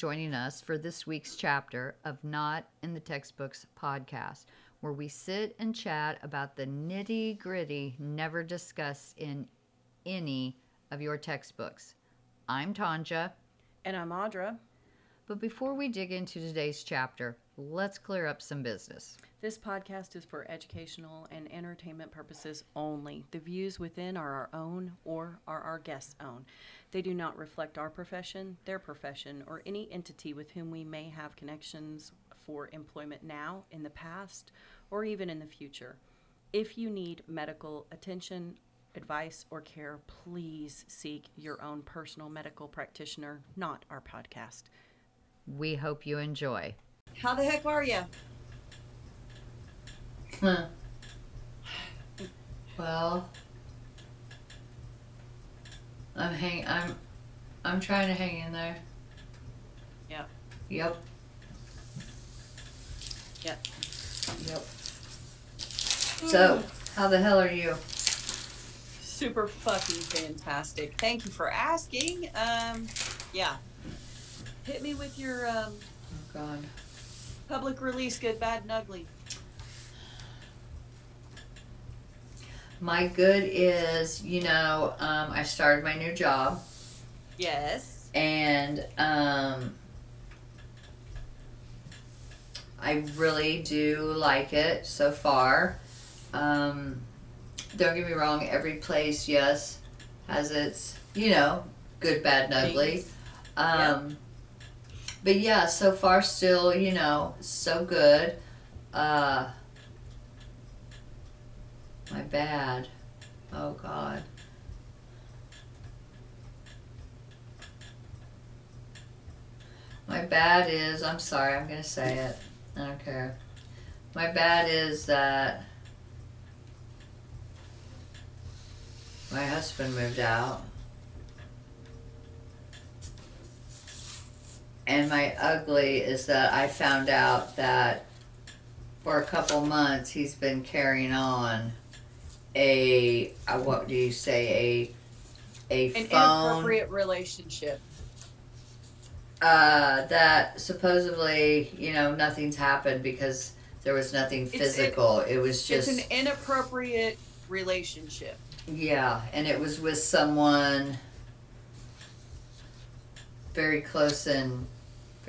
joining us for this week's chapter of Not in the Textbooks podcast, where we sit and chat about the nitty gritty never discussed in any of your textbooks. I'm Tonja. And I'm Audra. But before we dig into today's chapter, let's clear up some business. This podcast is for educational and entertainment purposes only. The views within are our own or are our guests' own. They do not reflect our profession, their profession, or any entity with whom we may have connections for employment now, in the past, or even in the future. If you need medical attention, advice, or care, please seek your own personal medical practitioner, not our podcast. We hope you enjoy. How the heck are you? Huh. Well, I'm hang. I'm. I'm trying to hang in there. Yeah. Yep. Yep. Yep. So, how the hell are you? Super fucking fantastic. Thank you for asking. Um, yeah. Hit me with your um, Oh God. Public release, good, bad, and ugly. My good is, you know, um, I started my new job, Yes. and um, I really do like it so far. Um, don't get me wrong, every place, yes, has its, you know, good, bad, and ugly. Um, But yeah, so far still, you know, so good. Uh, my bad. Oh God. My bad is, I'm sorry, I'm gonna say it. I don't care. My bad is that my husband moved out. And my ugly is that I found out that for a couple months he's been carrying on a, a what do you say a a An phone inappropriate relationship. uh, that supposedly you know nothing's happened because there was nothing It's- it- physical. It, was just it's an inappropriate relationship. Yeah, and it was with someone very close and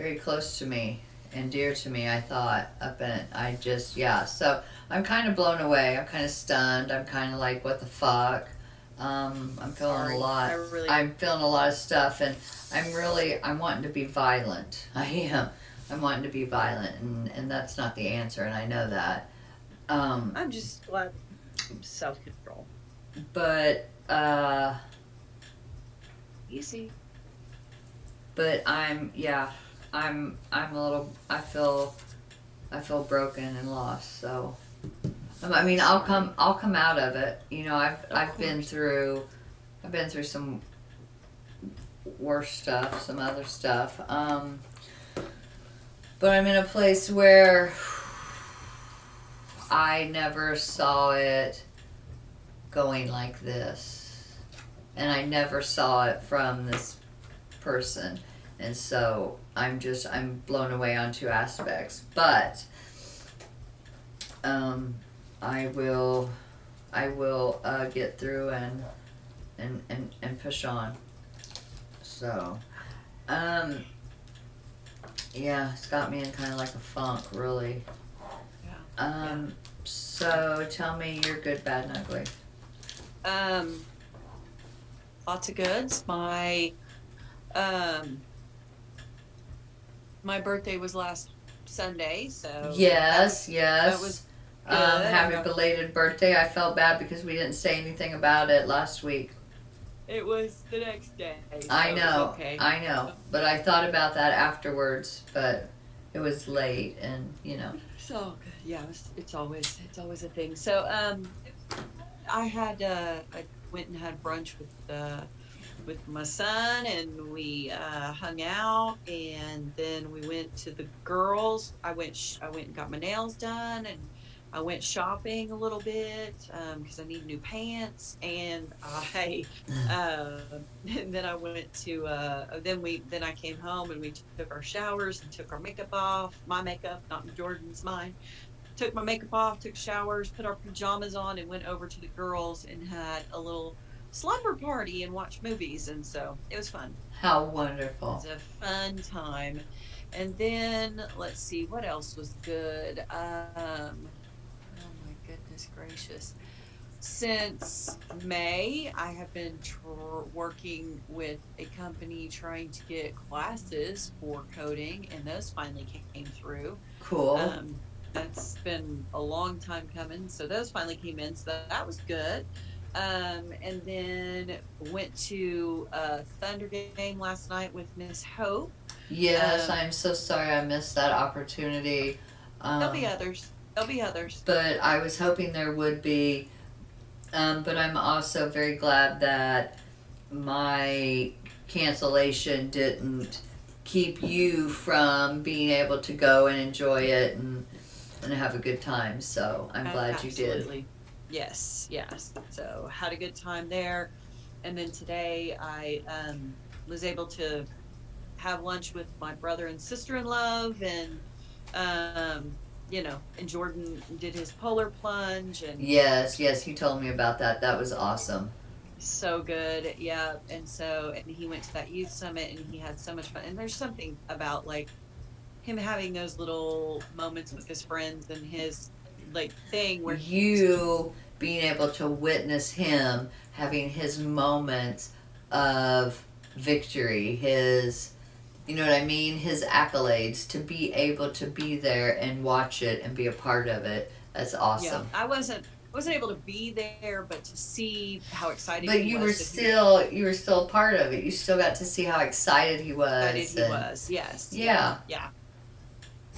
very close to me and dear to me. I thought up in it. I just yeah. So I'm kind of blown away. I'm kind of stunned. I'm kind of like, what the fuck? Um, I'm feeling Sorry. a lot. I really. I'm feeling a lot of stuff, and I'm really I'm wanting to be violent. I am. I'm wanting to be violent, and and that's not the answer, and I know that. Um, I'm just glad. Self control. but uh. You see. but I'm yeah, I'm I'm a little I feel I feel broken and lost. So um, I mean I'll come I'll come out of it. You know I've I've been through I've been through some worse stuff, some other stuff. Um, but I'm in a place where I never saw it going like this. And I never saw it from this person. And so I'm just I'm blown away on two aspects. But um I will I will uh, get through and and, and and push on. So um yeah, it's got me in kind of like a funk, really. Yeah. Um, so tell me your good, bad, and ugly. Um, lots of goods. My um, my birthday was last Sunday, so Yes, yes. that was um, good. happy belated birthday. I felt bad because we didn't say anything about it last week. it was the next day. so I know, okay. I know, but I thought about that afterwards. But it was late, and you know. So good. Yeah, it's, it's always it's always a thing. So um, I had uh, I went and had brunch with uh, with my son, and we uh, hung out, and then we went to the girls. I went sh- I went and got my nails done, and I went shopping a little bit because I need new pants, and I uh, and then I went to uh, then we then I came home and we took our showers and took our makeup off. My makeup, not Jordan's, mine. Took my makeup off, took showers, put our pajamas on, and went over to the girls and had a little slumber party and watch movies. And so it was fun. How wonderful. It was a fun time. And then let's see what else was good. Um, oh my goodness gracious! Since May, I have been tr- working with a company trying to get classes for coding, and those finally came through. Cool. Um, that's been a long time coming, so those finally came in, so that, that was good. Um, and then went to a Thunder game last night with Miss Hope. yes, um, I'm so sorry I missed that opportunity. Um, There'll be others. There'll be others. but I was hoping there would be. Um, but I'm also very glad that my cancellation didn't keep you from being able to go and enjoy it and and have a good time. So I'm glad you did. Yes, yes. So had a good time there, and then today I um, was able to have lunch with my brother and sister in love, and um, you know, and Jordan did his polar plunge, and Yes, yes, he told me about that. That was awesome. so good yeah and so and he went to that youth summit and he had so much fun and there's something about like him having those little moments with his friends and his like thing where you being able to witness him having his moments of victory, his, you know what I mean, his accolades, to be able to be there and watch it and be a part of it. That's awesome. yeah i wasn't wasn't able to be there but to see how excited But he you was were still you were still a part of it. You still got to see how excited he was. excited he was yes Yeah. yeah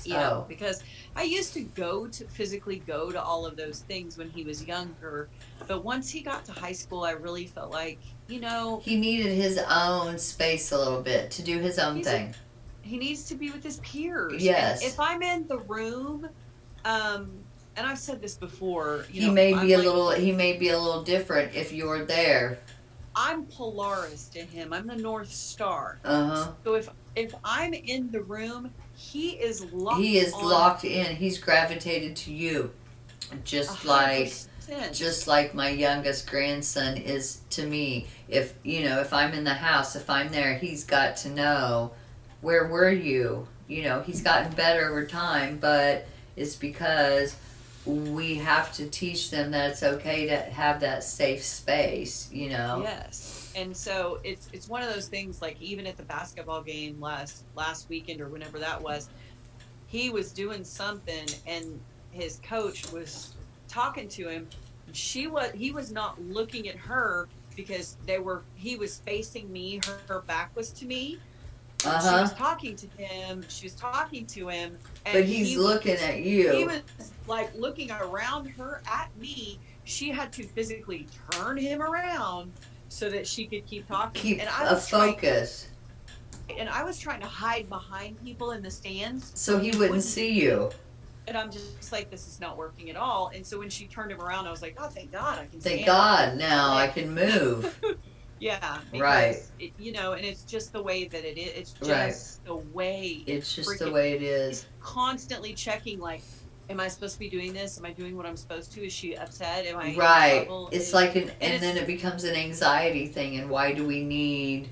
So, Yeah, because I used to go to physically go to all of those things when he was younger, but once he got to high school, I really felt like you know he needed his own space a little bit to do his own He's a- thing. he needs to be with his peers. And Yes. if I'm in the room, um, and I've said this before, you he know, may I'm be a little he may be a little different if you're there. I'm Polaris to him. I'm the North Star. Uh-huh. So if if I'm in the room, he is locked. he is on locked in. He's gravitated to you, just hundred like just like my youngest grandson is to me. If you know, if I'm in the house, if I'm there, he's got to know where were you. You know, he's gotten better over time, but it's because we have to teach them that it's okay to have that safe space. You know. Yes. And so it's it's one of those things like even at the basketball game last last weekend or whenever that was, he was doing something and his coach was talking to him. She was he was not looking at her because they were he was facing me, her, her back was to me. uh-huh. She was talking to him. She was talking to him, and But he's he looking was- at He you. was like looking around her at me. She had to physically turn him around so that she could keep talking. Keep and I a was trying, focus, and I was trying to hide behind people in the stands, so he wouldn't see you. And I'm just like, this is not working at all. And so when she turned him around, I was like, oh, thank God, I can. Thank. God, now I can move. Yeah, Right. It, you know, and it's just the way that it is. It's just Right. the way It's just the way it is constantly checking like am i supposed to be doing this am i doing what i'm supposed to is she upset am i in Right. It's like an, and it's- then it becomes an anxiety thing. And why do we need?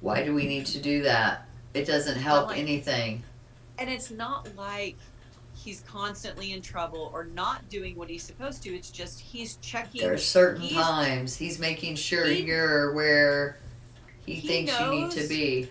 Why do we need to do that? It doesn't help like- anything. and it's not like he's constantly in trouble or not doing what he's supposed to it's just he's checking There are certain he's- times he's making sure he- you're where he, he thinks you need to be.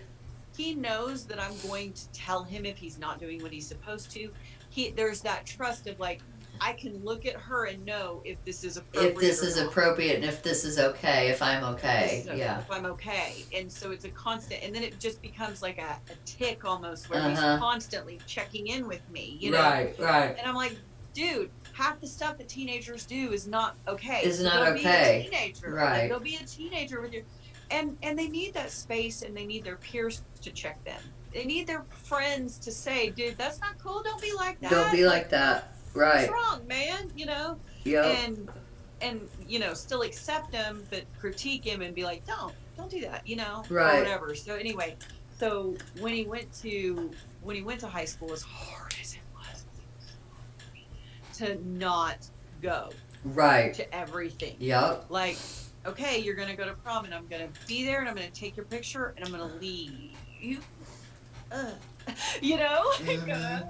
he knows that i'm going to tell him if he's not doing what he's supposed to he there's that trust of like i can look at her and know if this is appropriate If this is not. appropriate and if this is okay, if I'm okay, is- yeah. if I'm okay. And so it's a constant, and then it just becomes like a, a tick almost where Uh-huh. he's constantly checking in with me, you know? Right, right. And I'm like, dude, half the stuff that teenagers do is not okay. Is So not okay. Be a teenager. Right. Like, go be a teenager with your, and and they need that space, and they need their peers to check them. They need their friends to say, dude, that's not cool. Don't be like that. Don't be like that. Right. What's wrong, man? You know, Yep. and and you know, still accept him, but critique him and be like, don't, don't do that, you know, Right. or whatever. So anyway, so when he went to when he went to high school, as hard as it was, to not go right. to everything. Yep. Like, okay, you're gonna go to prom, and I'm gonna be there, and I'm gonna take your picture, and I'm gonna leave you. Uh, you know, like, uh,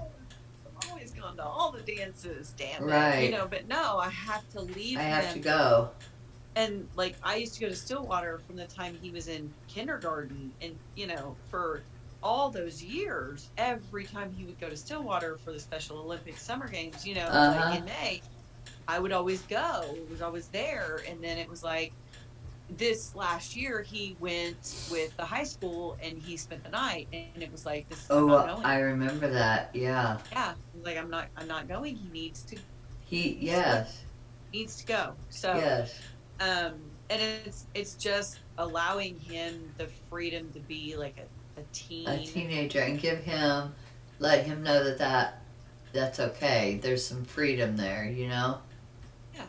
I've always gone to all the dances, damn it. Right. You know, but no, I have to leave I him. have to go. And like, I used to go to Stillwater from the time he was in kindergarten, and you know, for all those years, every time he would go to Stillwater for the Special Olympic Summer Games, you know, Uh-huh. like in May, I would always go. It was always there. And then it was like this last year he went with the high school and he spent the night and it was like this is Oh, not going. I remember that. Yeah. yeah. Like I'm not I'm not going. He needs to He. Yes. needs to go. So Yes. um and it's it's just allowing him the freedom to be like a, a teen. A teenager and give him, let him know that that that's okay. There's some freedom there. You know. Yeah.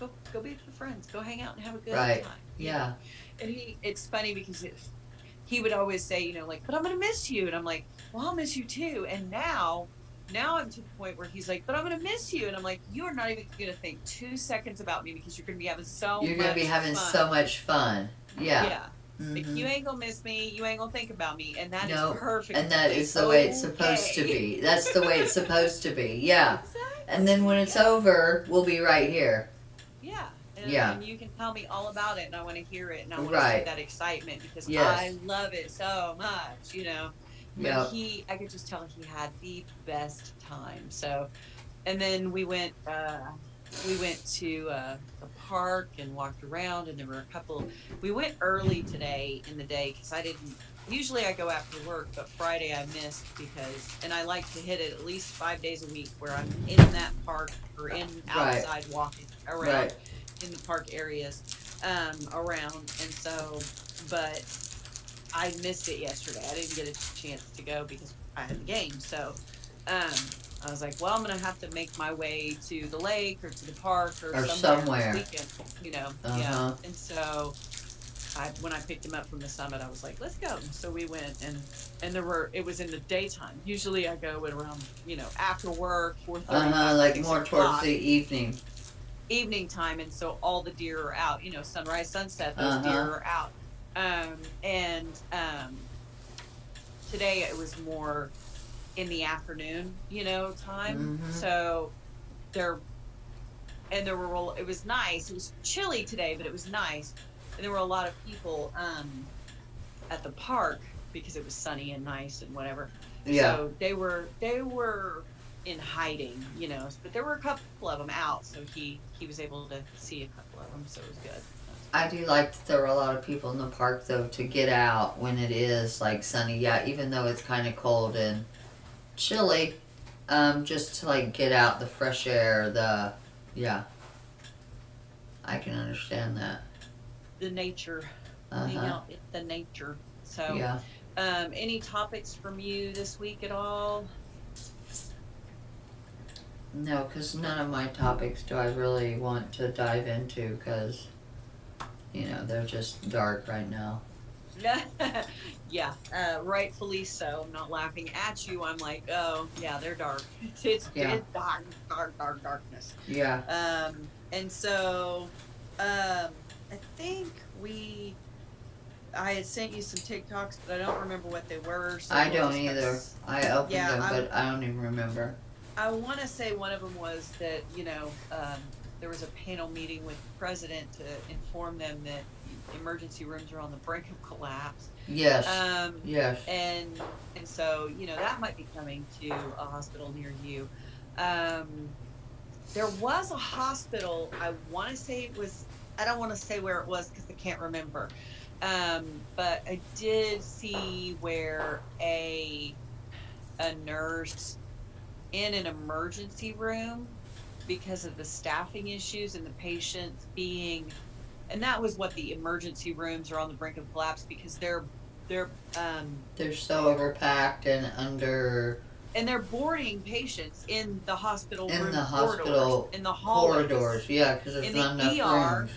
Go go be with your friends. Go hang out and have a good Right. time. Yeah. And he it's funny because it, he would always say, you know, like, but I'm gonna miss you, and I'm like, well, I'll miss you too. And now, now I'm to the point where he's like, but I'm gonna miss you, and I'm like, you are not even gonna think two seconds about me because you're gonna be having so You're gonna be having fun. so much fun. Yeah. yeah. Like Mhm. you ain't gonna miss me. You ain't gonna think about me, and that is perfect. And that is the way it's supposed to be. That's the way it's supposed to be. Yeah. Exactly. And then when it's over, we'll be right here. Yeah. And, Yeah. and you can tell me all about it, and I want to hear it, and I want to Right. see that excitement because Yes. I love it so much, you know. But Yep. he, I could just tell he had the best time. So, and then we went, uh, we went to uh, the park and walked around, and there were a couple. We went early today in the day because I didn't. Usually I go after work, but Friday I missed because, and I like to hit it at least five days a week where I'm in that park or in Right. outside walking around Right. In the park areas um, around, and so, but I missed it yesterday. I didn't get a chance to go because I had the game. So um, I was like, well, I'm gonna have to make my way to the lake or to the park or, Or somewhere, somewhere. weekend. You know, Uh-huh. yeah. And so. I, when I picked him up from the summit, I was like, "Let's go." So we went, and and there were. It was in the daytime. Usually, I go at around you know after work, four thirty. Uh huh. Like more towards the evening. Evening time, and so all the deer are out. You know, sunrise, sunset, those Uh-huh. deer are out. Um, and um, today it was more in the afternoon, you know, time. Mhm. So there, and there were. It was nice. It was chilly today, but it was nice, and there were a lot of people um, at the park because it was sunny and nice and whatever. Yeah. So they were they were in hiding, you know, but there were a couple of them out, so he he was able to see a couple of them, so it was good. I do like that there were a lot of people in the park though to get out when it is like sunny. Yeah, even though it's kind of cold and chilly, um, just to like get out the fresh air. The yeah, I can understand that. The nature, Uh being huh. out in the nature. So, Yeah. um, any topics from you this week at all? No, because none of my topics do I really want to dive into because, you know, they're just dark right now. yeah, uh, rightfully so. I'm not laughing at you. I'm like, oh yeah, they're dark. It's, Yeah. it's dark, dark, dark, darkness. Yeah. Um, and so, um, I think we, I had sent you some TikToks, but I don't remember what they were. So I don't either. I opened Yeah, them, I- but I don't even remember. I want to say one of them was that, you know, um, there was a panel meeting with the president to inform them that emergency rooms are on the brink of collapse. Yes. Um, yes. and and so you know that might be coming to a hospital near you. Um, there was a hospital. I want to say it was. I don't want to say where it was because I can't remember. Um, but I did see where a a nurse in an emergency room because of the staffing issues and the patients being and that was what the emergency rooms are on the brink of collapse because they're they're um They're so overpacked and under and they're boarding patients in the hospital In room the corridors, hospital in the hallways. Corridors, yeah, because there's In not the enough ER, rooms.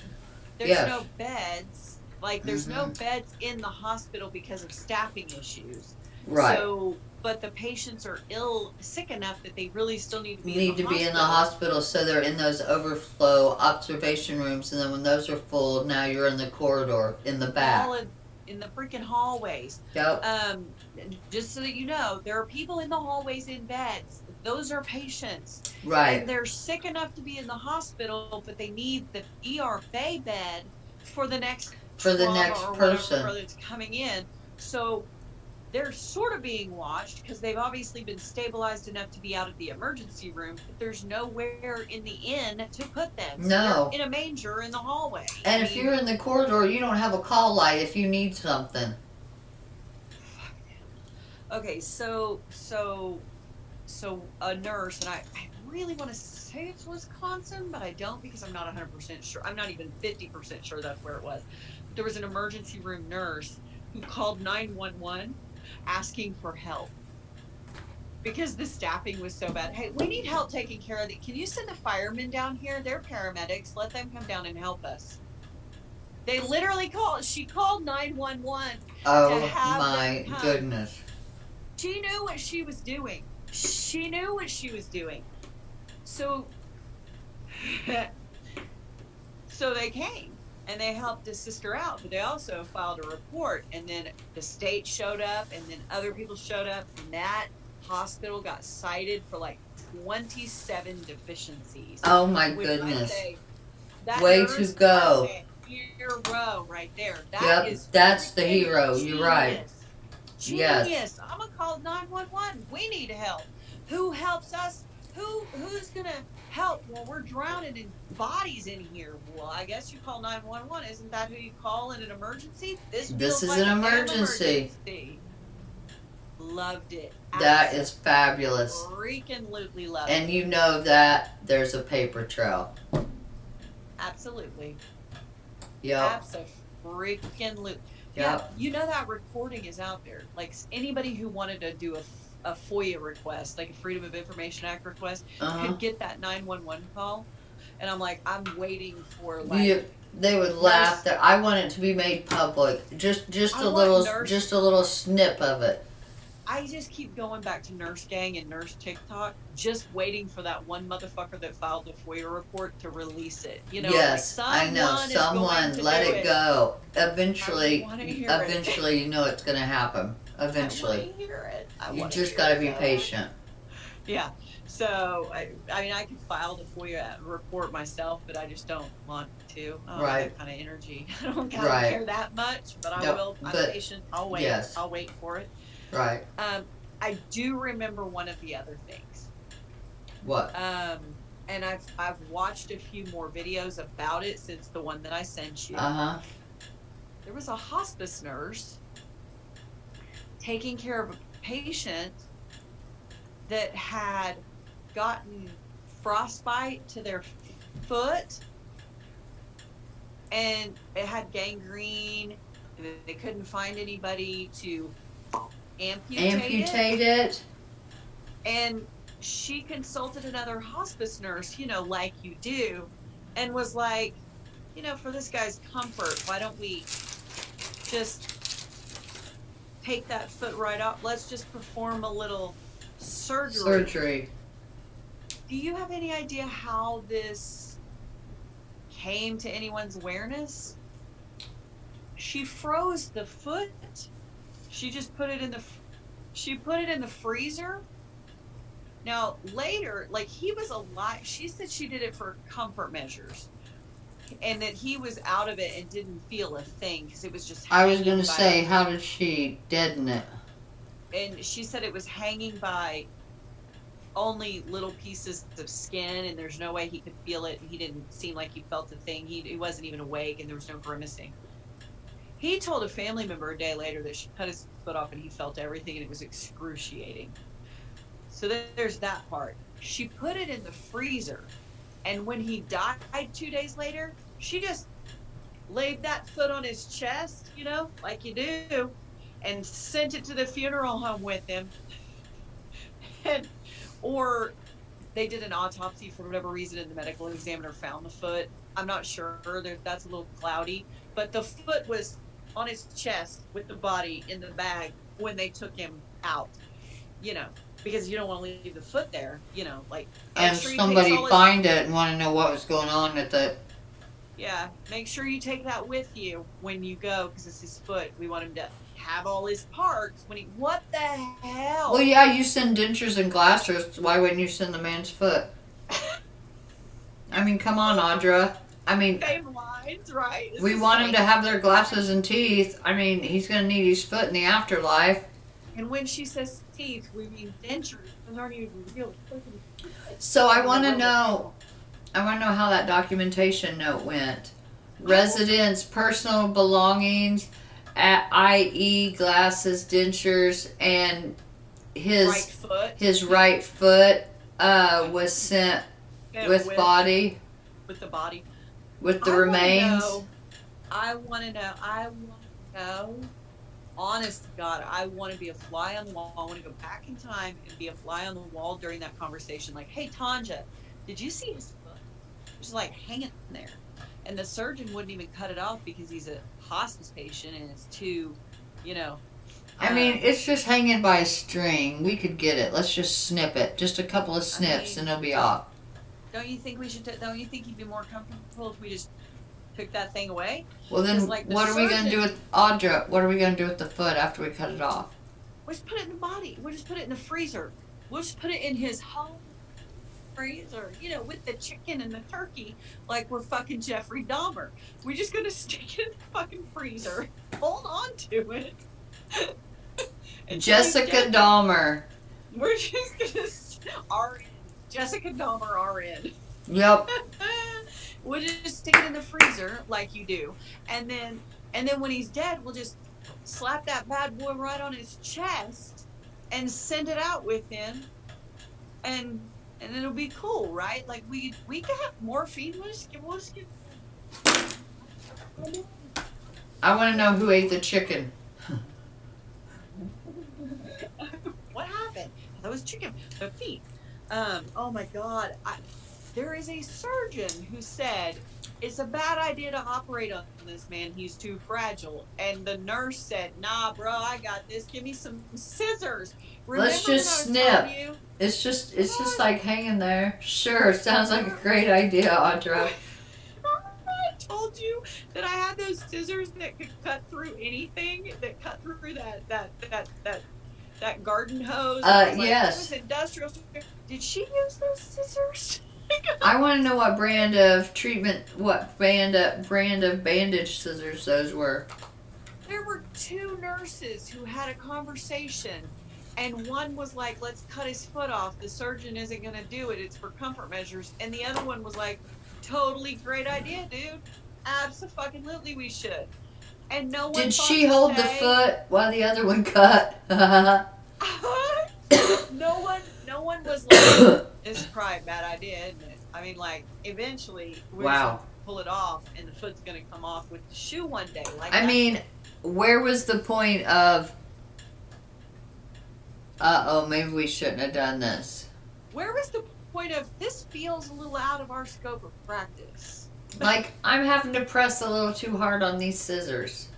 There's Yes. no beds. Like there's no Mhm. beds in the hospital because of staffing issues. Right. So, but the patients are ill, sick enough that they really still need to be need in the to be in the hospital. hospital, so they're in those overflow observation rooms, and then when those are full, now you're in the corridor in the back. In, in the freaking hallways. Yep. Um, just so that you know, there are people in the hallways in beds. Those are patients. Right. And they're sick enough to be in the hospital, but they need the ER bay bed for the next For the next person. that's coming in. So they're sort of being watched because they've obviously been stabilized enough to be out of the emergency room, but there's nowhere in the inn to put them. So No. in a manger in the hallway. And I if mean, you're in the corridor, you don't have a call light if you need something. okay, so so so a nurse, and I, I really want to say it's Wisconsin, but I don't because I'm not 100% sure. I'm not even 50% sure that's where it was. But There was an emergency room nurse who called 911 asking for help because the staffing was so bad. Hey, we need help taking care of it. Can you send the firemen down here? They're paramedics. Let them come down and help us. They literally called. She called 911 Oh have my them come. goodness. she knew what she was doing. She knew what she was doing. So so they came and they helped his sister out, but they also filed a report and then the state showed up and then other people showed up and that hospital got cited for like 27 deficiencies. Oh my goodness. say, Way to go. Hero right there. That Yep, is that's the hero. You're right. Genius. Yes. I'm gonna call 911. We need help. Who helps us? Who who's gonna help when we're drowning in bodies in here? Well, I guess you call 911. Isn't that who you call in an emergency? This This is like an emergency. emergency. Loved it. That is fabulous. freaking lootly loved And you know that there's a paper trail. Absolutely. Yep. Absolutely. Freaking Yeah, Yep. you know that recording is out there. Like anybody who wanted to do a, a FOIA request, like a Freedom of Information Act request, Uh-huh. could get that 911 call. And I'm like, I'm waiting for like, You, they would laugh that I want it to be made public. Just just I a little nurse- just a little snip of it. I just keep going back to Nurse Gang and Nurse TikTok, just waiting for that one motherfucker that filed the FOIA report to release it. You know, yes, like, I know. someone going to let do it go. I Eventually it. eventually you know it's gonna happen. I Eventually. to hear it. I You just gotta be though. patient. Yeah. So I, I mean, I could file the FOIA report myself, but I just don't want to. I don't have Right. that kind of energy. I don't kinda Right. care that much, but I will. I'm but- patient. I'll wait. yes. I'll wait for it. Right. Um, I do remember one of the other things. What? Um, and I've I've watched a few more videos about it since the one that I sent you. Uh-huh. there was a hospice nurse taking care of a patient that had gotten frostbite to their foot and it had gangrene and they couldn't find anybody to amputate, Amputate it it. and she consulted another hospice nurse you know like you do and was like you know for this guy's comfort why don't we just take that foot right off. Let's just perform a little surgery. Surgery. do you have any idea how this came to anyone's awareness? She froze the foot. She just put it in the she put it in the freezer. Now later like he was alive she said she did it for comfort measures and that he was out of it and didn't feel a thing because it was just I was gonna say, how did she deaden it? and she said it was hanging by only little pieces of skin and there's no way he could feel it. He didn't seem like he felt a thing. He, he wasn't even awake and there was no grimacing. He told a family member a day later that she cut his foot off and he felt everything and it was excruciating. So there's that part. She put it in the freezer and when he died two days later she just laid that foot on his chest you know like you do and sent it to the funeral home with him. and or they did an autopsy for whatever reason and the medical examiner found the foot. I'm not sure. That's a little cloudy, but the foot was on his chest with the body in the bag when they took him out. You know, because you don't want to leave the foot there. You know, like And sure somebody find it and want to know what was going on with it. Yeah, make sure you take that with you when you go because it's his foot. We want him to have all his parts when he. What the hell? Well, yeah, you send dentures and glassers. Why wouldn't you send the man's foot? I mean, come on, Audra. I mean, Same lines, right? This we want him to have their glasses and teeth. I mean, he's gonna need his foot in the afterlife. And when she says teeth, we mean dentures. Those aren't even real. So I want to know. I want to know how that documentation note went. Residents' personal belongings, at i.e., glasses, dentures, and his right foot his right foot uh, was sent and with body with the body. with the I wanna remains. know- I want to know. I want to know. Honest to God, I want to be a fly on the wall. I want to go back in time and be a fly on the wall during that conversation. Like, hey, Tonja, did you see his foot? Just like hanging there. And the surgeon wouldn't even cut it off because he's a hospice patient and it's too, you know. I uh, mean, it's just hanging by a string. We could get it. Let's just snip it. Just a couple of snips, mean- and it'll be off. don't you think we should? T- don't you think you'd be more comfortable if we just took that thing away? Well, then like, the what are we gonna do with Audra? What are we gonna do with the foot after we cut it off? We'll just put it in the body. We'll just put it in the freezer. We'll just put it in his home freezer, you know, with the chicken and the turkey, like we're fucking Jeffrey Dahmer. We're just gonna stick it in the fucking freezer, hold on to it. Jessica. Dahmer. We're just gonna s- RN. Jessica Dahmer RN. Yep. we'll just stick it in the freezer like you do, and then and then when he's dead, we'll just slap that bad boy right on his chest and send it out with him, and and it'll be cool, right? Like we we got morphine. We'll just we'll just get. I want to know who ate the chicken. What happened? That was chicken. The feet. Um. Oh my God. I, there is a surgeon who said it's a bad idea to operate on this man. He's too fragile. And the nurse said, Nah, bro, I got this. Give me some scissors. Let's just I was telling snip. It's just, it's just like hanging there. Sure, sounds like a great idea, Audra. I told you that I had those scissors that could cut through anything, that cut through that that that that that garden hose. Uh, like, yes. industrial. Did she use those scissors? I want to know what brand of treatment, what brand of brand of bandage scissors those were. there were two nurses who had a conversation and one was like let's cut his foot off. The surgeon isn't going to do it. It's for comfort measures. And the other one was like totally great idea dude. Absolutely we should. And no one Did she hold the foot while the other one cut? no one no one was like this is probably a bad idea isn't it i mean like eventually we're Wow. pull it off and the foot's going to come off with the shoe one day like I that- mean, where was the point of? Uh oh, maybe we shouldn't have done this. where was the point of this feels a little out of our scope of practice Like I'm having to press a little too hard on these scissors.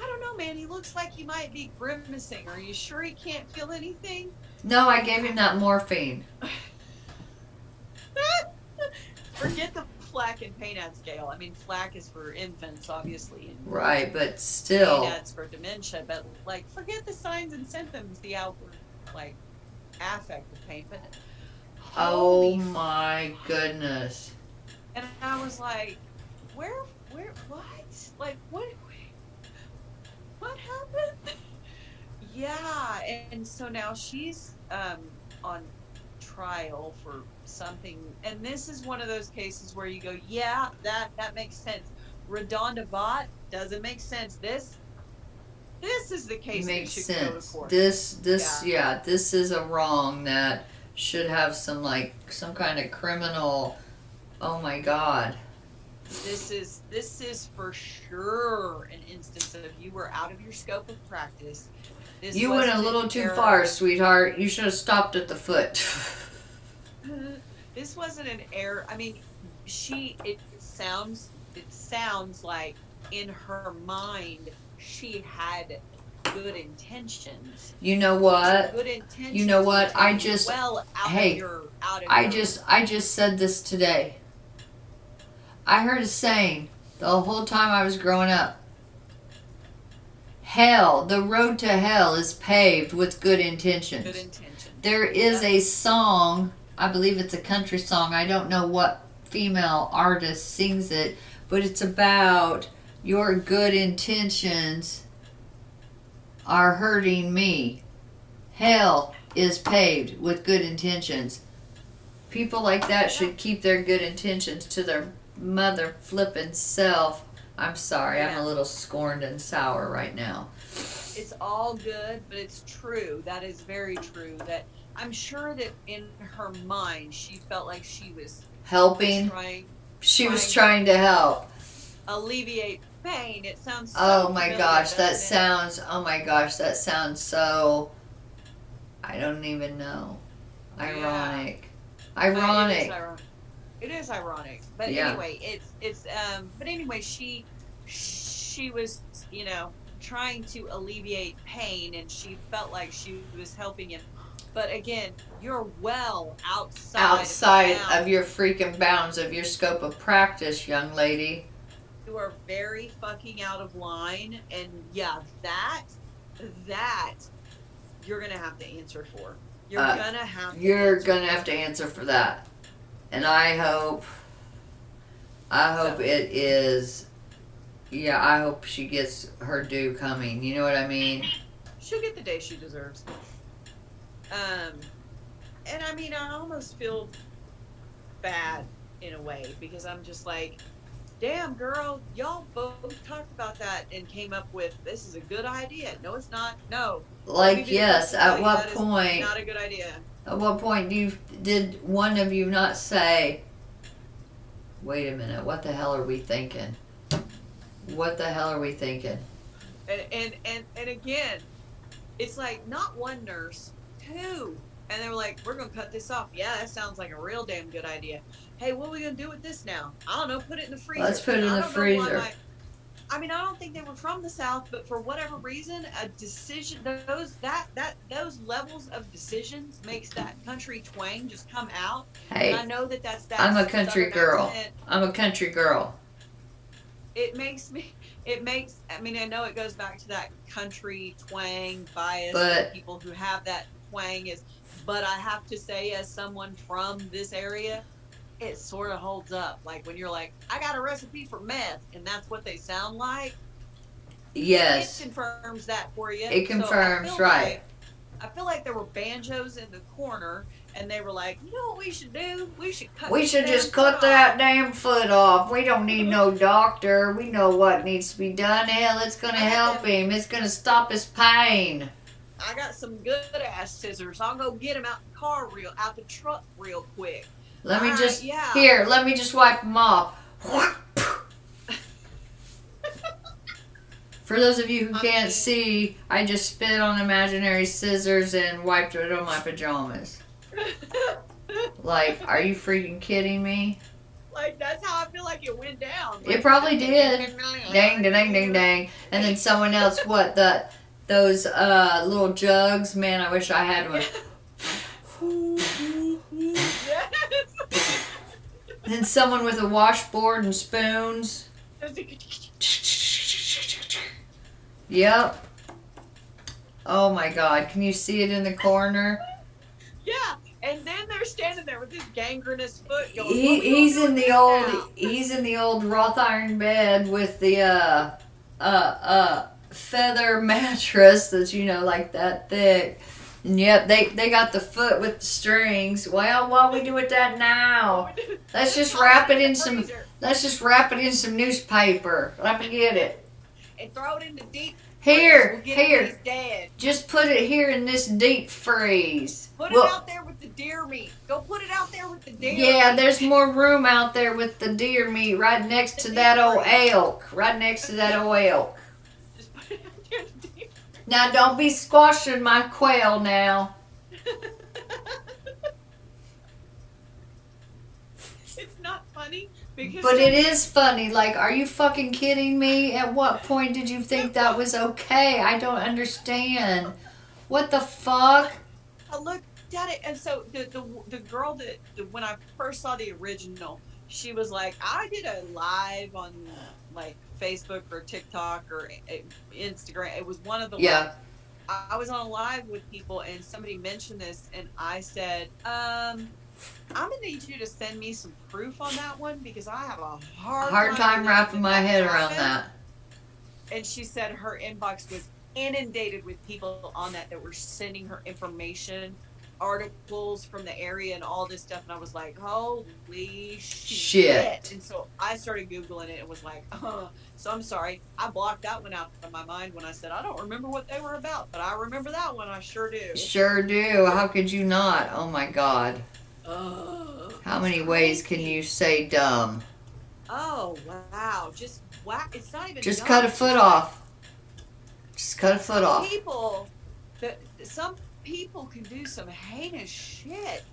I don't know, man. He looks like he might be grimacing. Are you sure he can't feel anything? No, I gave him that morphine. Forget the FLACC and PAINAD scale. I mean, FLACC is for infants, obviously, and Right, but still. PAINAD's for dementia. But like, forget the signs and symptoms, the outward like affect of pain. But Oh my goodness. And I was like, where, where, what? Like, what, what happened? yeah, and so now she's um, on trial for something, and this is one of those cases where you go, yeah, that that makes sense. RaDonda Vaught doesn't make sense. This, this is the case that Makes should go to sense. court. This this yeah, this is a wrong that should have some like some kind of criminal oh my god. this is this is for sure an instance of you were out of your scope of practice. This You went a wasn't little an too error. far, sweetheart. You should have stopped at the foot. this wasn't an error. I mean, she it sounds it sounds like in her mind she had good intentions. You know what? Good intentions. You know what? I take just- well out hey, of your out of I your- just I just said this today. I heard a saying the whole time I was growing up. Hell, the road to hell is paved with good intentions. good intentions. There is Yeah. a song, I believe it's a country song. I don't know what female artist sings it, but it's about your good intentions are hurting me. Hell is paved with good intentions. People like that should keep their good intentions to their mother flippin' self. I'm sorry, I'm a little scorned and sour right now. it's all good, but it's true. That is very true. That I'm sure that in her mind she felt like she was Helping, trying she was trying- trying to help. alleviate pain. It sounds. So Oh my gosh, that it? sounds. Oh my gosh, that sounds so. I don't even know. Yeah. Ironic. Is Ironic. It is ironic, but Yeah. anyway, it's it's um. But anyway, she she was you know trying to alleviate pain, and she felt like she was helping him. But again, you're well outside Outside of, of your freaking bounds of your scope of practice, young lady. you are very fucking out of line, and yeah, that that you're gonna have to answer for. You're Uh, gonna have. To You're gonna have to answer for that. And I hope. I hope it is. Yeah, I hope she gets her due coming. You know what I mean? she'll get the day she deserves. Um, and I mean, I almost feel bad in a way because I'm just like, damn, girl, y'all both talked about that and came up with this is a good idea. No, it's not. No, Like, yes. At what point? not a good idea. At what point do you did one of you not say, "Wait a minute, what the hell are we thinking? What the hell are we thinking?" And and and and again, it's like not one nurse, two. And they were like, "We're gonna cut this off." Yeah, that sounds like a real damn good idea. Hey, what are we gonna do with this now? I don't know. Put it in the freezer. Let's put it in the don't know why freezer. my- I mean, I don't think they were from the south, but for whatever reason, a decision those that that those levels of decisions makes that country twang just come out. Hey, And I know that that's that. I'm a country girl. accent. I'm a country girl. it makes me it makes i mean i know it goes back to that country twang bias But- people who have that twang is but i have to say as someone from this area it sort of holds up like when you're like i got a recipe for meth and that's what they sound like Yes. it confirms that for you It So I confirms, right. like- i feel like there were banjos in the corner and they were like you know what we should do we should cut We should just cut off." that damn foot off. We don't need no doctor. We know what needs to be done. Hell, it's gonna help him. It's gonna stop his pain. I got some good ass scissors. I'll go get them out the car real, out the truck real quick. Let me Alright, just yeah. here. Let me just wipe them off. For those of you who I can't see, I just spit on imaginary scissors and wiped it on my pajamas. Like, are you freaking kidding me? like that's how I feel like it went down. It probably did. Dang, dang, dang, dang. And then someone else, what the those uh little jugs? Man, I wish I had one. Yes. Then someone with a washboard and spoons. Yep. Oh my God! Can you see it in the corner? yeah, and then they're standing there with his gangrenous foot going. He, "What we gonna he's in the old now?" he's in the old wrought iron bed with the uh uh uh feather mattress that's you know like that thick. Yep, they they got the foot with the strings. Well, what we do with that now? Let's just wrap it in some. Let's just wrap it in some newspaper. Let me get it. and throw it in the deep Here, We'll get him when here. Dead. Just put it here in this deep freeze. Put Well- it out there with the deer meat. Go put it out there with the deer. Yeah, meat. there's more room out there with the deer meat right next to that old elk. Right next to that old elk. Just put it out there. with the deer. Now don't be squashing my quail now. it's not funny because. But it is funny. Like, are you fucking kidding me? At what point did you think that was okay? I don't understand. What the fuck? I looked at it, and so the the, the girl that the, when I first saw the original, she was like, I did a live on like Facebook or TikTok or uh, Instagram. It was one of the Yeah. I, I was on live with people, and somebody mentioned this, and I said, um. I'm gonna need you to send me some proof on that one because I have a hard Hard time wrapping my head around that. and she said her inbox was inundated with people on that that were sending her information articles from the area and all this stuff and i was like holy shit, Shit. and so i started googling it and was like uh, so i'm sorry i blocked that one out of my mind when i said i don't remember what they were about but i remember that one i sure do Sure do. How could you not? Oh my god. Ugh. How many ways can you say dumb? oh wow just whack. it's not even Just dumb, cut a foot off. Just cut a foot off. people that some people can do some heinous shit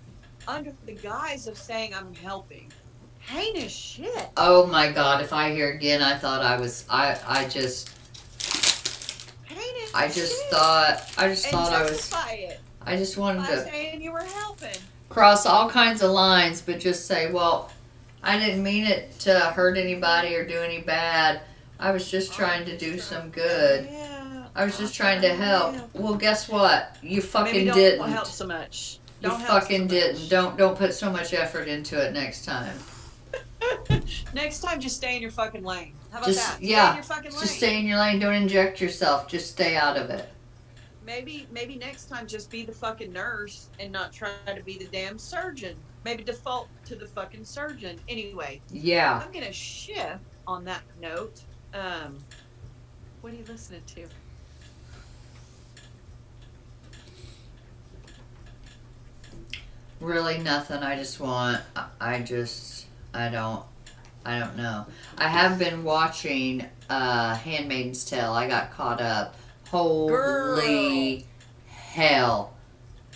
under the guise of saying I'm helping. Heinous shit. Oh my god, if I hear again I thought I was I I just Heinous I just shit. thought I just and thought I was it I just wanted to saying you were helping. cross all kinds of lines but just say, well, I didn't mean it to hurt anybody or do any bad. I was just oh, trying to do some good. Yeah. I was just trying to help. Well, guess what? You Maybe fucking don't didn't. help so much. You Don't so fucking much. didn't. Don't don't put so much effort into it next time. Next time, just stay in your fucking lane. How about Just- that? Stay yeah, in your fucking lane. Just stay in your lane. Don't inject yourself. Just stay out of it. maybe maybe next time just be the fucking nurse and not try to be the damn surgeon. Maybe default to the fucking surgeon. Anyway, Yeah. I'm gonna shift on that note. Um, what are you listening to? Really nothing. I just want. I- just. I don't. I don't know. I have been watching uh Handmaid's Tale. I got caught up. Holy hell.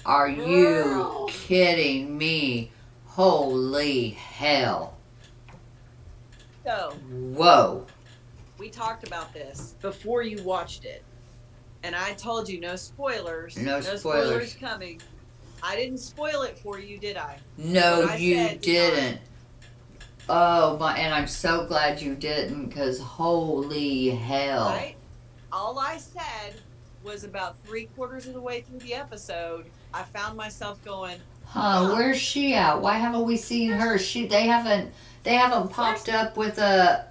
Are you kidding me? Holy hell. So Whoa. we talked about this before you watched it, and I told you no spoilers. No spoilers. spoilers. coming. I didn't spoil it for you, did I? No, I you said did not. Oh my, and I'm so glad you didn't, cause holy hell! Right? All I said was about three quarters of the way through the episode, I found myself going, Huh? Huh. Where's she at? Why haven't we seen her? She they haven't they haven't popped up with a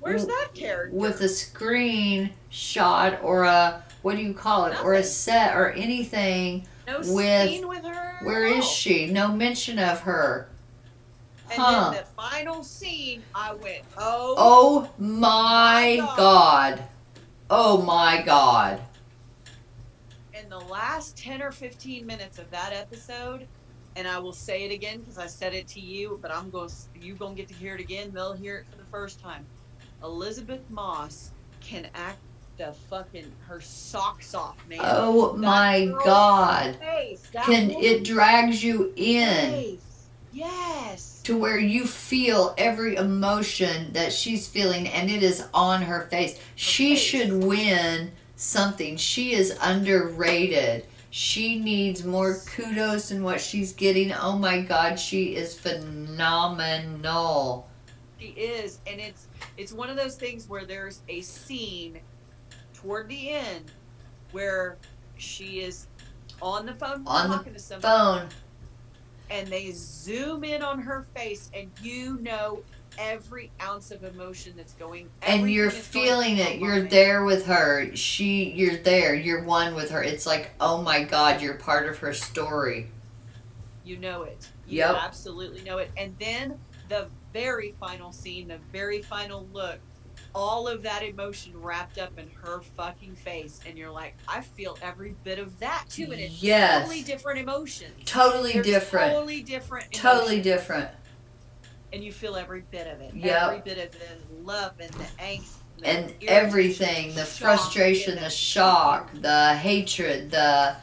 "Where's that character?" with a screen shot or a what do you call it or a set or anything. No with- scene with her. Where is she? No mention of her. And Huh? then the final scene, I went, "Oh, Oh my My God. god! Oh my god! in the last 10 or 15 minutes of that episode and i will say it again because i said it to you but i'm going you going to get to hear it again they'll hear it for the first time Elisabeth Moss can act the fucking her socks off man Oh That my god! Can it drags you in? face. yes to where you feel every emotion that she's feeling and it is on her face. she face. should win something. She is underrated. She needs more kudos than what she's getting. Oh my god, she is phenomenal. She is, and it's it's one of those things where there's a scene toward the end where she is on the phone On the talking to somebody, Phone. and they zoom in on her face, and you know every ounce of emotion that's going. And you're everything that's going feeling it. You're mind. there with her. She you're there. You're one with her. It's like, oh my god, you're part of her story. You know it. You Yep. absolutely know it. And then the very final scene, the very final look. All of that emotion wrapped up in her fucking face, and you're like, I feel every bit of that too, and it's Yes. totally different emotions. Totally different. Totally different. Totally different. And you feel every bit of it. Yep. Every bit of the love and the angst. the And irritation, everything the shock, frustration, the shock, the hatred, the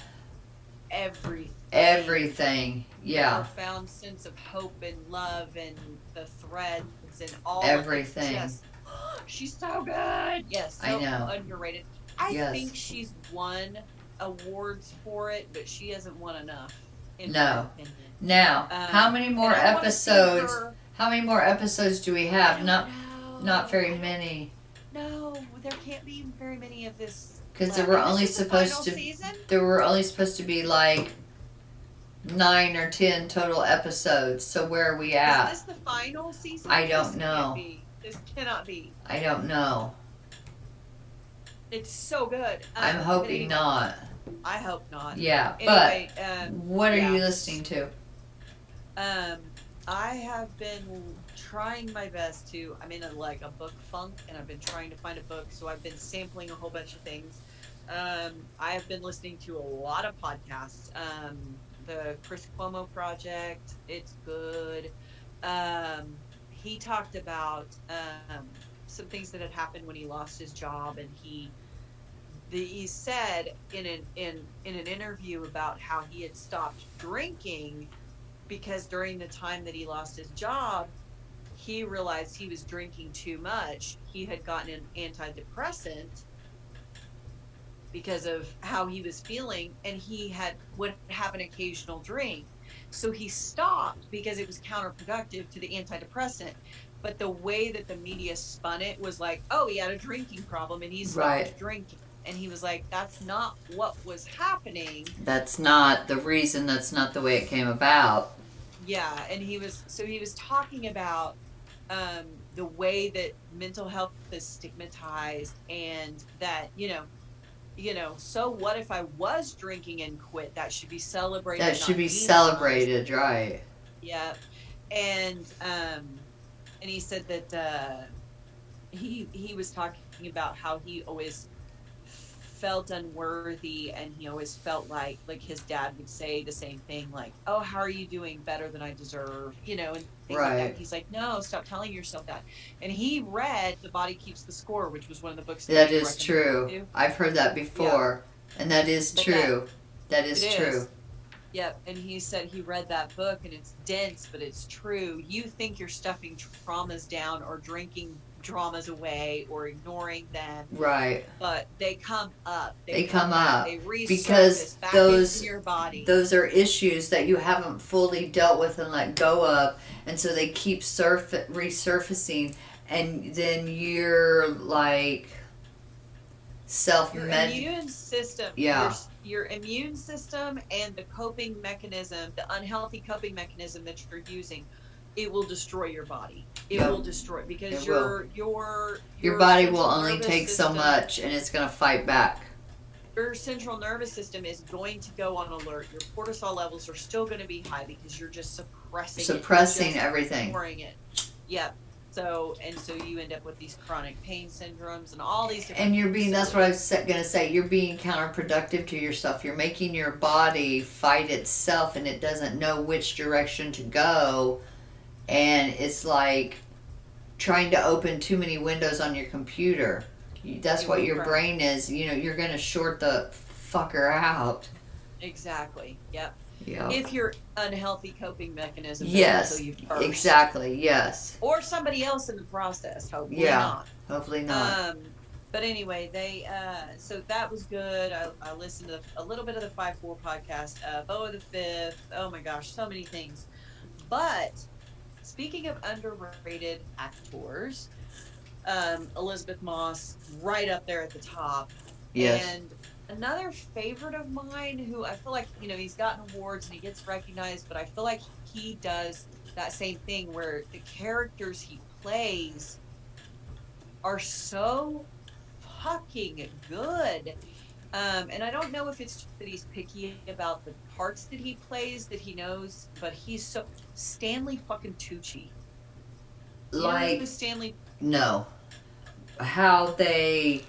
everything. everything. Yeah. profound sense of hope and love and the threads and all Everything. she's so good. Yes, I so know. underrated. I Yes. think she's won awards for it, but she hasn't won enough. In No. Now, Um, how many more and I wanna see episodes? How many more episodes do we have? Not know. not very many. No, there can't be very many of this. Because there were only supposed to Season? there were only supposed to be like nine or ten total episodes. So where are we at? Is this the final season? I don't know. be. This cannot be. I don't know. It's so good. I'm Um, hoping not. I hope not. Yeah, Anyway, um, but what are yeah. you listening to? Um, I have been trying my best to. I'm in a like a book funk, and I've been trying to find a book. So I've been sampling a whole bunch of things. Um, I have been listening to a lot of podcasts. Um, the Chris Cuomo project, it's good. Um, he talked about um, some things that had happened when he lost his job, and he the, he said in an in in an interview about how he had stopped drinking because during the time that he lost his job, he realized he was drinking too much. He had gotten an antidepressant because of how he was feeling, and he had would have an occasional drink. So he stopped because it was counterproductive to the antidepressant. But the way that the media spun it was like, oh, he had a drinking problem and he stopped Right. drinking. And he was like, that's not what was happening. That's not the reason. That's not the way it came about. Yeah, and he was so he was talking about um, the way that mental health is stigmatized, and that you know, you know. So what if I was drinking and quit? That should be celebrated. That should be demonized. celebrated, right? Yep. and um, and he said that uh, he he was talking about how he always felt unworthy and he always felt like like his dad would say the same thing like oh how are you doing better than i deserve you know and things like Right. that he's like no stop telling yourself that and he read the body keeps the score which was one of the books That you is true. to. I've heard that before, and that is But true. that is It true. Yep, and he said he read that book and it's dense, but it's true. You think you're stuffing traumas down or drinking dramas away or ignoring them, Right. but they come up. They come back, up They resurface because back those- into your body. Those are issues that you haven't fully dealt with and let go of, and so they keep surf- resurfacing, and then you're like self your immune system. Yeah. Your, your immune system and the coping mechanism, the unhealthy coping mechanism that you're using, it will destroy your body. It Yep. will destroy because It your your Your body will only take so much, and it's gonna fight back. your central nervous system is going to go on alert. Your cortisol levels are still going to be high because you're just suppressing. Suppressing just everything. ignoring it. Yep. So and so you end up with these chronic pain syndromes and all these. Different And you're being that's what I was gonna say, you're being counterproductive to yourself. You're making your body fight itself and it doesn't know which direction to go. And it's like trying to open too many windows on your computer. That's what your brain is. You know, you're gonna short the fucker out. Exactly. Yep. Yeah. If your unhealthy coping mechanism. Yes, you. Exactly, yes. Or somebody else in the process. Hopefully Yeah. not. Hopefully not. Um, but anyway, they uh, so that was good. I, I listened to a little bit of the Five Four podcast, uh, Bo of the Fifth. Oh my gosh, so many things. But speaking of underrated actors, um, Elisabeth Moss right up there at the top. yes. And another favorite of mine, who I feel like you know he's gotten awards and he gets recognized, but I feel like he does that same thing where the characters he plays are so fucking good. Um, and I don't know if it's that he's picky about the parts that he plays that he knows, but he's so Stanley fucking Tucci. Like Stanley no. how they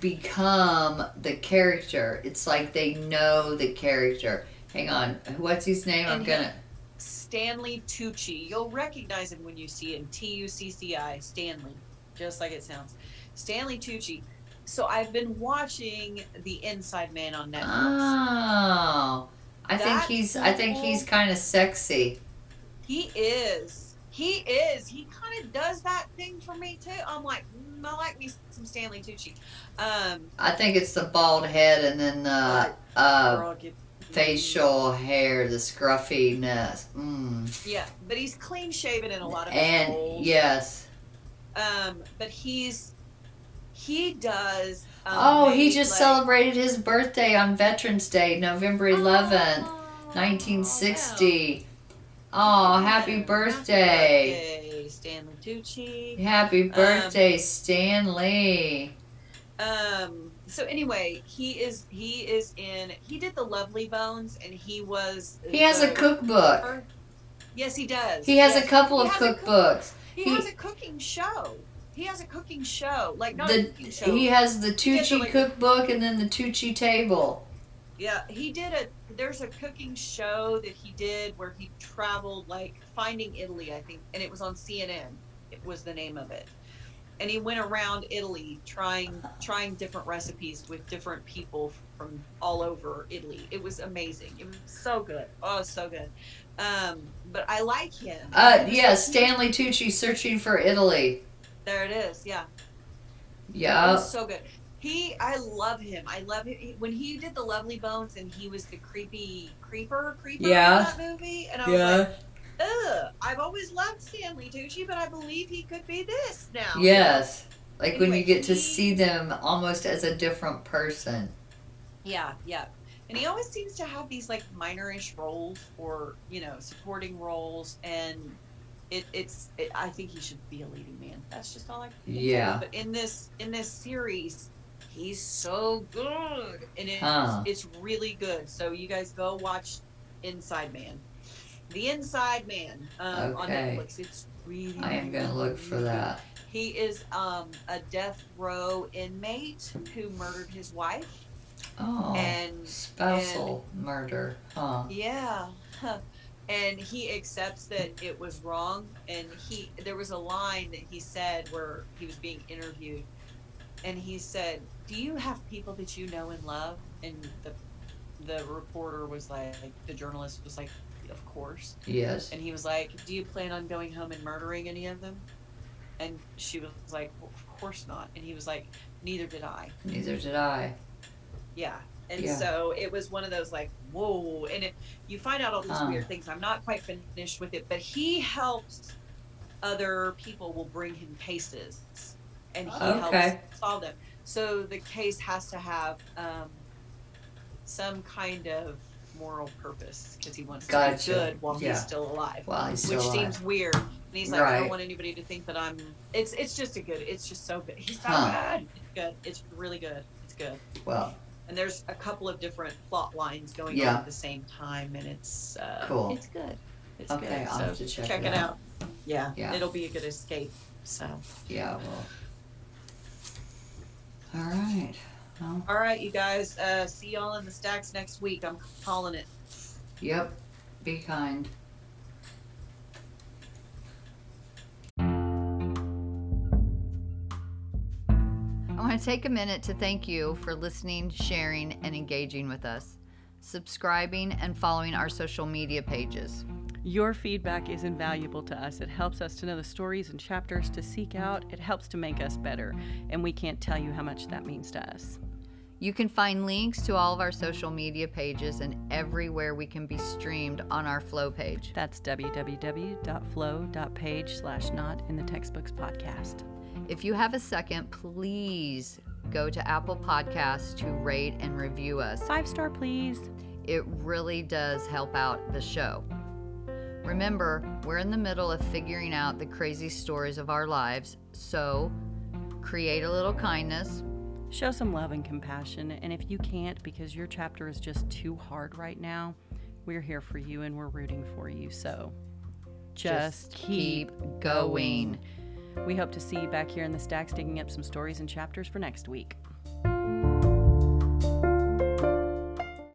become the character. It's like they know the character. Hang on, what's his name? I'm gonna. Stanley Tucci. You'll recognize him when you see him. T U C C I. Stanley, just like it sounds. Stanley Tucci. So I've been watching The Inside Man on Netflix. Oh, I think he's. I think he's kind of sexy. He is. He is. He kind of does that thing for me too. I'm like, mm, I like me some Stanley Tucci. Um, I think it's the bald head and then the uh, facial hair, the scruffiness. Mm. Yeah, but he's clean shaven in a lot of And roles. yes. Um, but he's he does. Um, Oh, he just like- celebrated his birthday on Veterans Day, November 11th, Oh, 1960. Oh, wow. happy birthday. birthday, Stanley Tucci. Happy birthday, Stanley. Um. So anyway, he is he is in he did the Lovely Bones and he was He has a cookbook. Yes, he does. He has Yes, a couple he of a cook- cookbooks. He, He- has a cooking show. He has a cooking show, like not a The, cooking show. he has the a, Tucci like- cookbook and then the Tucci table. Yeah, he did a. There's a cooking show that he did where he traveled, like Finding Italy, I think, and it was on CNN. It was the name of it, and he went around Italy trying trying different recipes with different people from all over Italy. It was amazing. It was so good. Oh, so good. Um, but I like him. Uh, yeah, Stanley Tucci searching for Italy. There it is. Yeah. Yeah. so good. He, I love him. I love him when he did the Lovely Bones and he was the creepy creeper creeper Yeah. in that movie, and I was like, ugh. I've always loved Stanley Tucci, but I believe he could be this now. Yes. Like when you get to he- see them almost as a different person. Yeah, yeah. And he always seems to have these like minorish roles or you know supporting roles, and it, it's. It, I think he should be a leading man. That's just all I can. Yeah. But in this in this series, he's so good, and it's Huh. it's really good. So you guys go watch Inside Man, The Inside Man um, on Netflix. It's really. I am gonna look for that. He is um, a death row inmate who murdered his wife. Oh. And- spousal murder. Huh. Yeah. And he accepts that it was wrong. And he, there was a line that he said where he was being interviewed, and he said, "Do you have people that you know and love?" And the, the reporter was like, the journalist was like, "Of course." Yes. And he was like, "Do you plan on going home and murdering any of them?" And she was like, well, "Of course not." And he was like, "Neither did I." Neither did I. Yeah. And Yeah. so it was one of those like, whoa. And it, you find out all these weird things. I'm not quite finished with it, but he helps other people will bring him cases and he Okay. helps solve them. So the case has to have um, some kind of moral purpose because he wants to Gotcha. be good while Yeah. he's still alive. He's still Which alive. seems weird. And he's like, I don't want anybody to think that I'm. It's it's just a good. It's just so good. He's not Huh. good. It's good. It's really good. It's good Well, and there's a couple of different plot lines going Yeah. on at the same time, and it's uh, Cool. It's good. It's Okay, good. I'll so have to check check it it out. out. Yeah, Yeah. it'll be a good escape. So, yeah, well. All right. Well, all right, you guys. Uh, see y'all in the stacks next week. I'm calling it. yep. Be kind. Want to take a minute to thank you for listening, sharing, and engaging with us, subscribing, and following our social media pages. Your feedback is invaluable to us. It helps us to know the stories and chapters to seek out. It helps to make us better. And we can't tell you how much that means to us. You can find links to all of our social media pages and everywhere we can be streamed on our Flow page. That's www.flow.page slash not in the textbooks podcast. If you have a second, please go to Apple Podcasts to rate and review us. Five star, please. It really does help out the show. Remember, we're in the middle of figuring out the crazy stories of our lives, so create a little kindness. Show some love and compassion. And if you can't because your chapter is just too hard right now, we're here for you and we're rooting for you. So just, keep going. We hope to see you back here in the stacks digging up some stories and chapters for next week.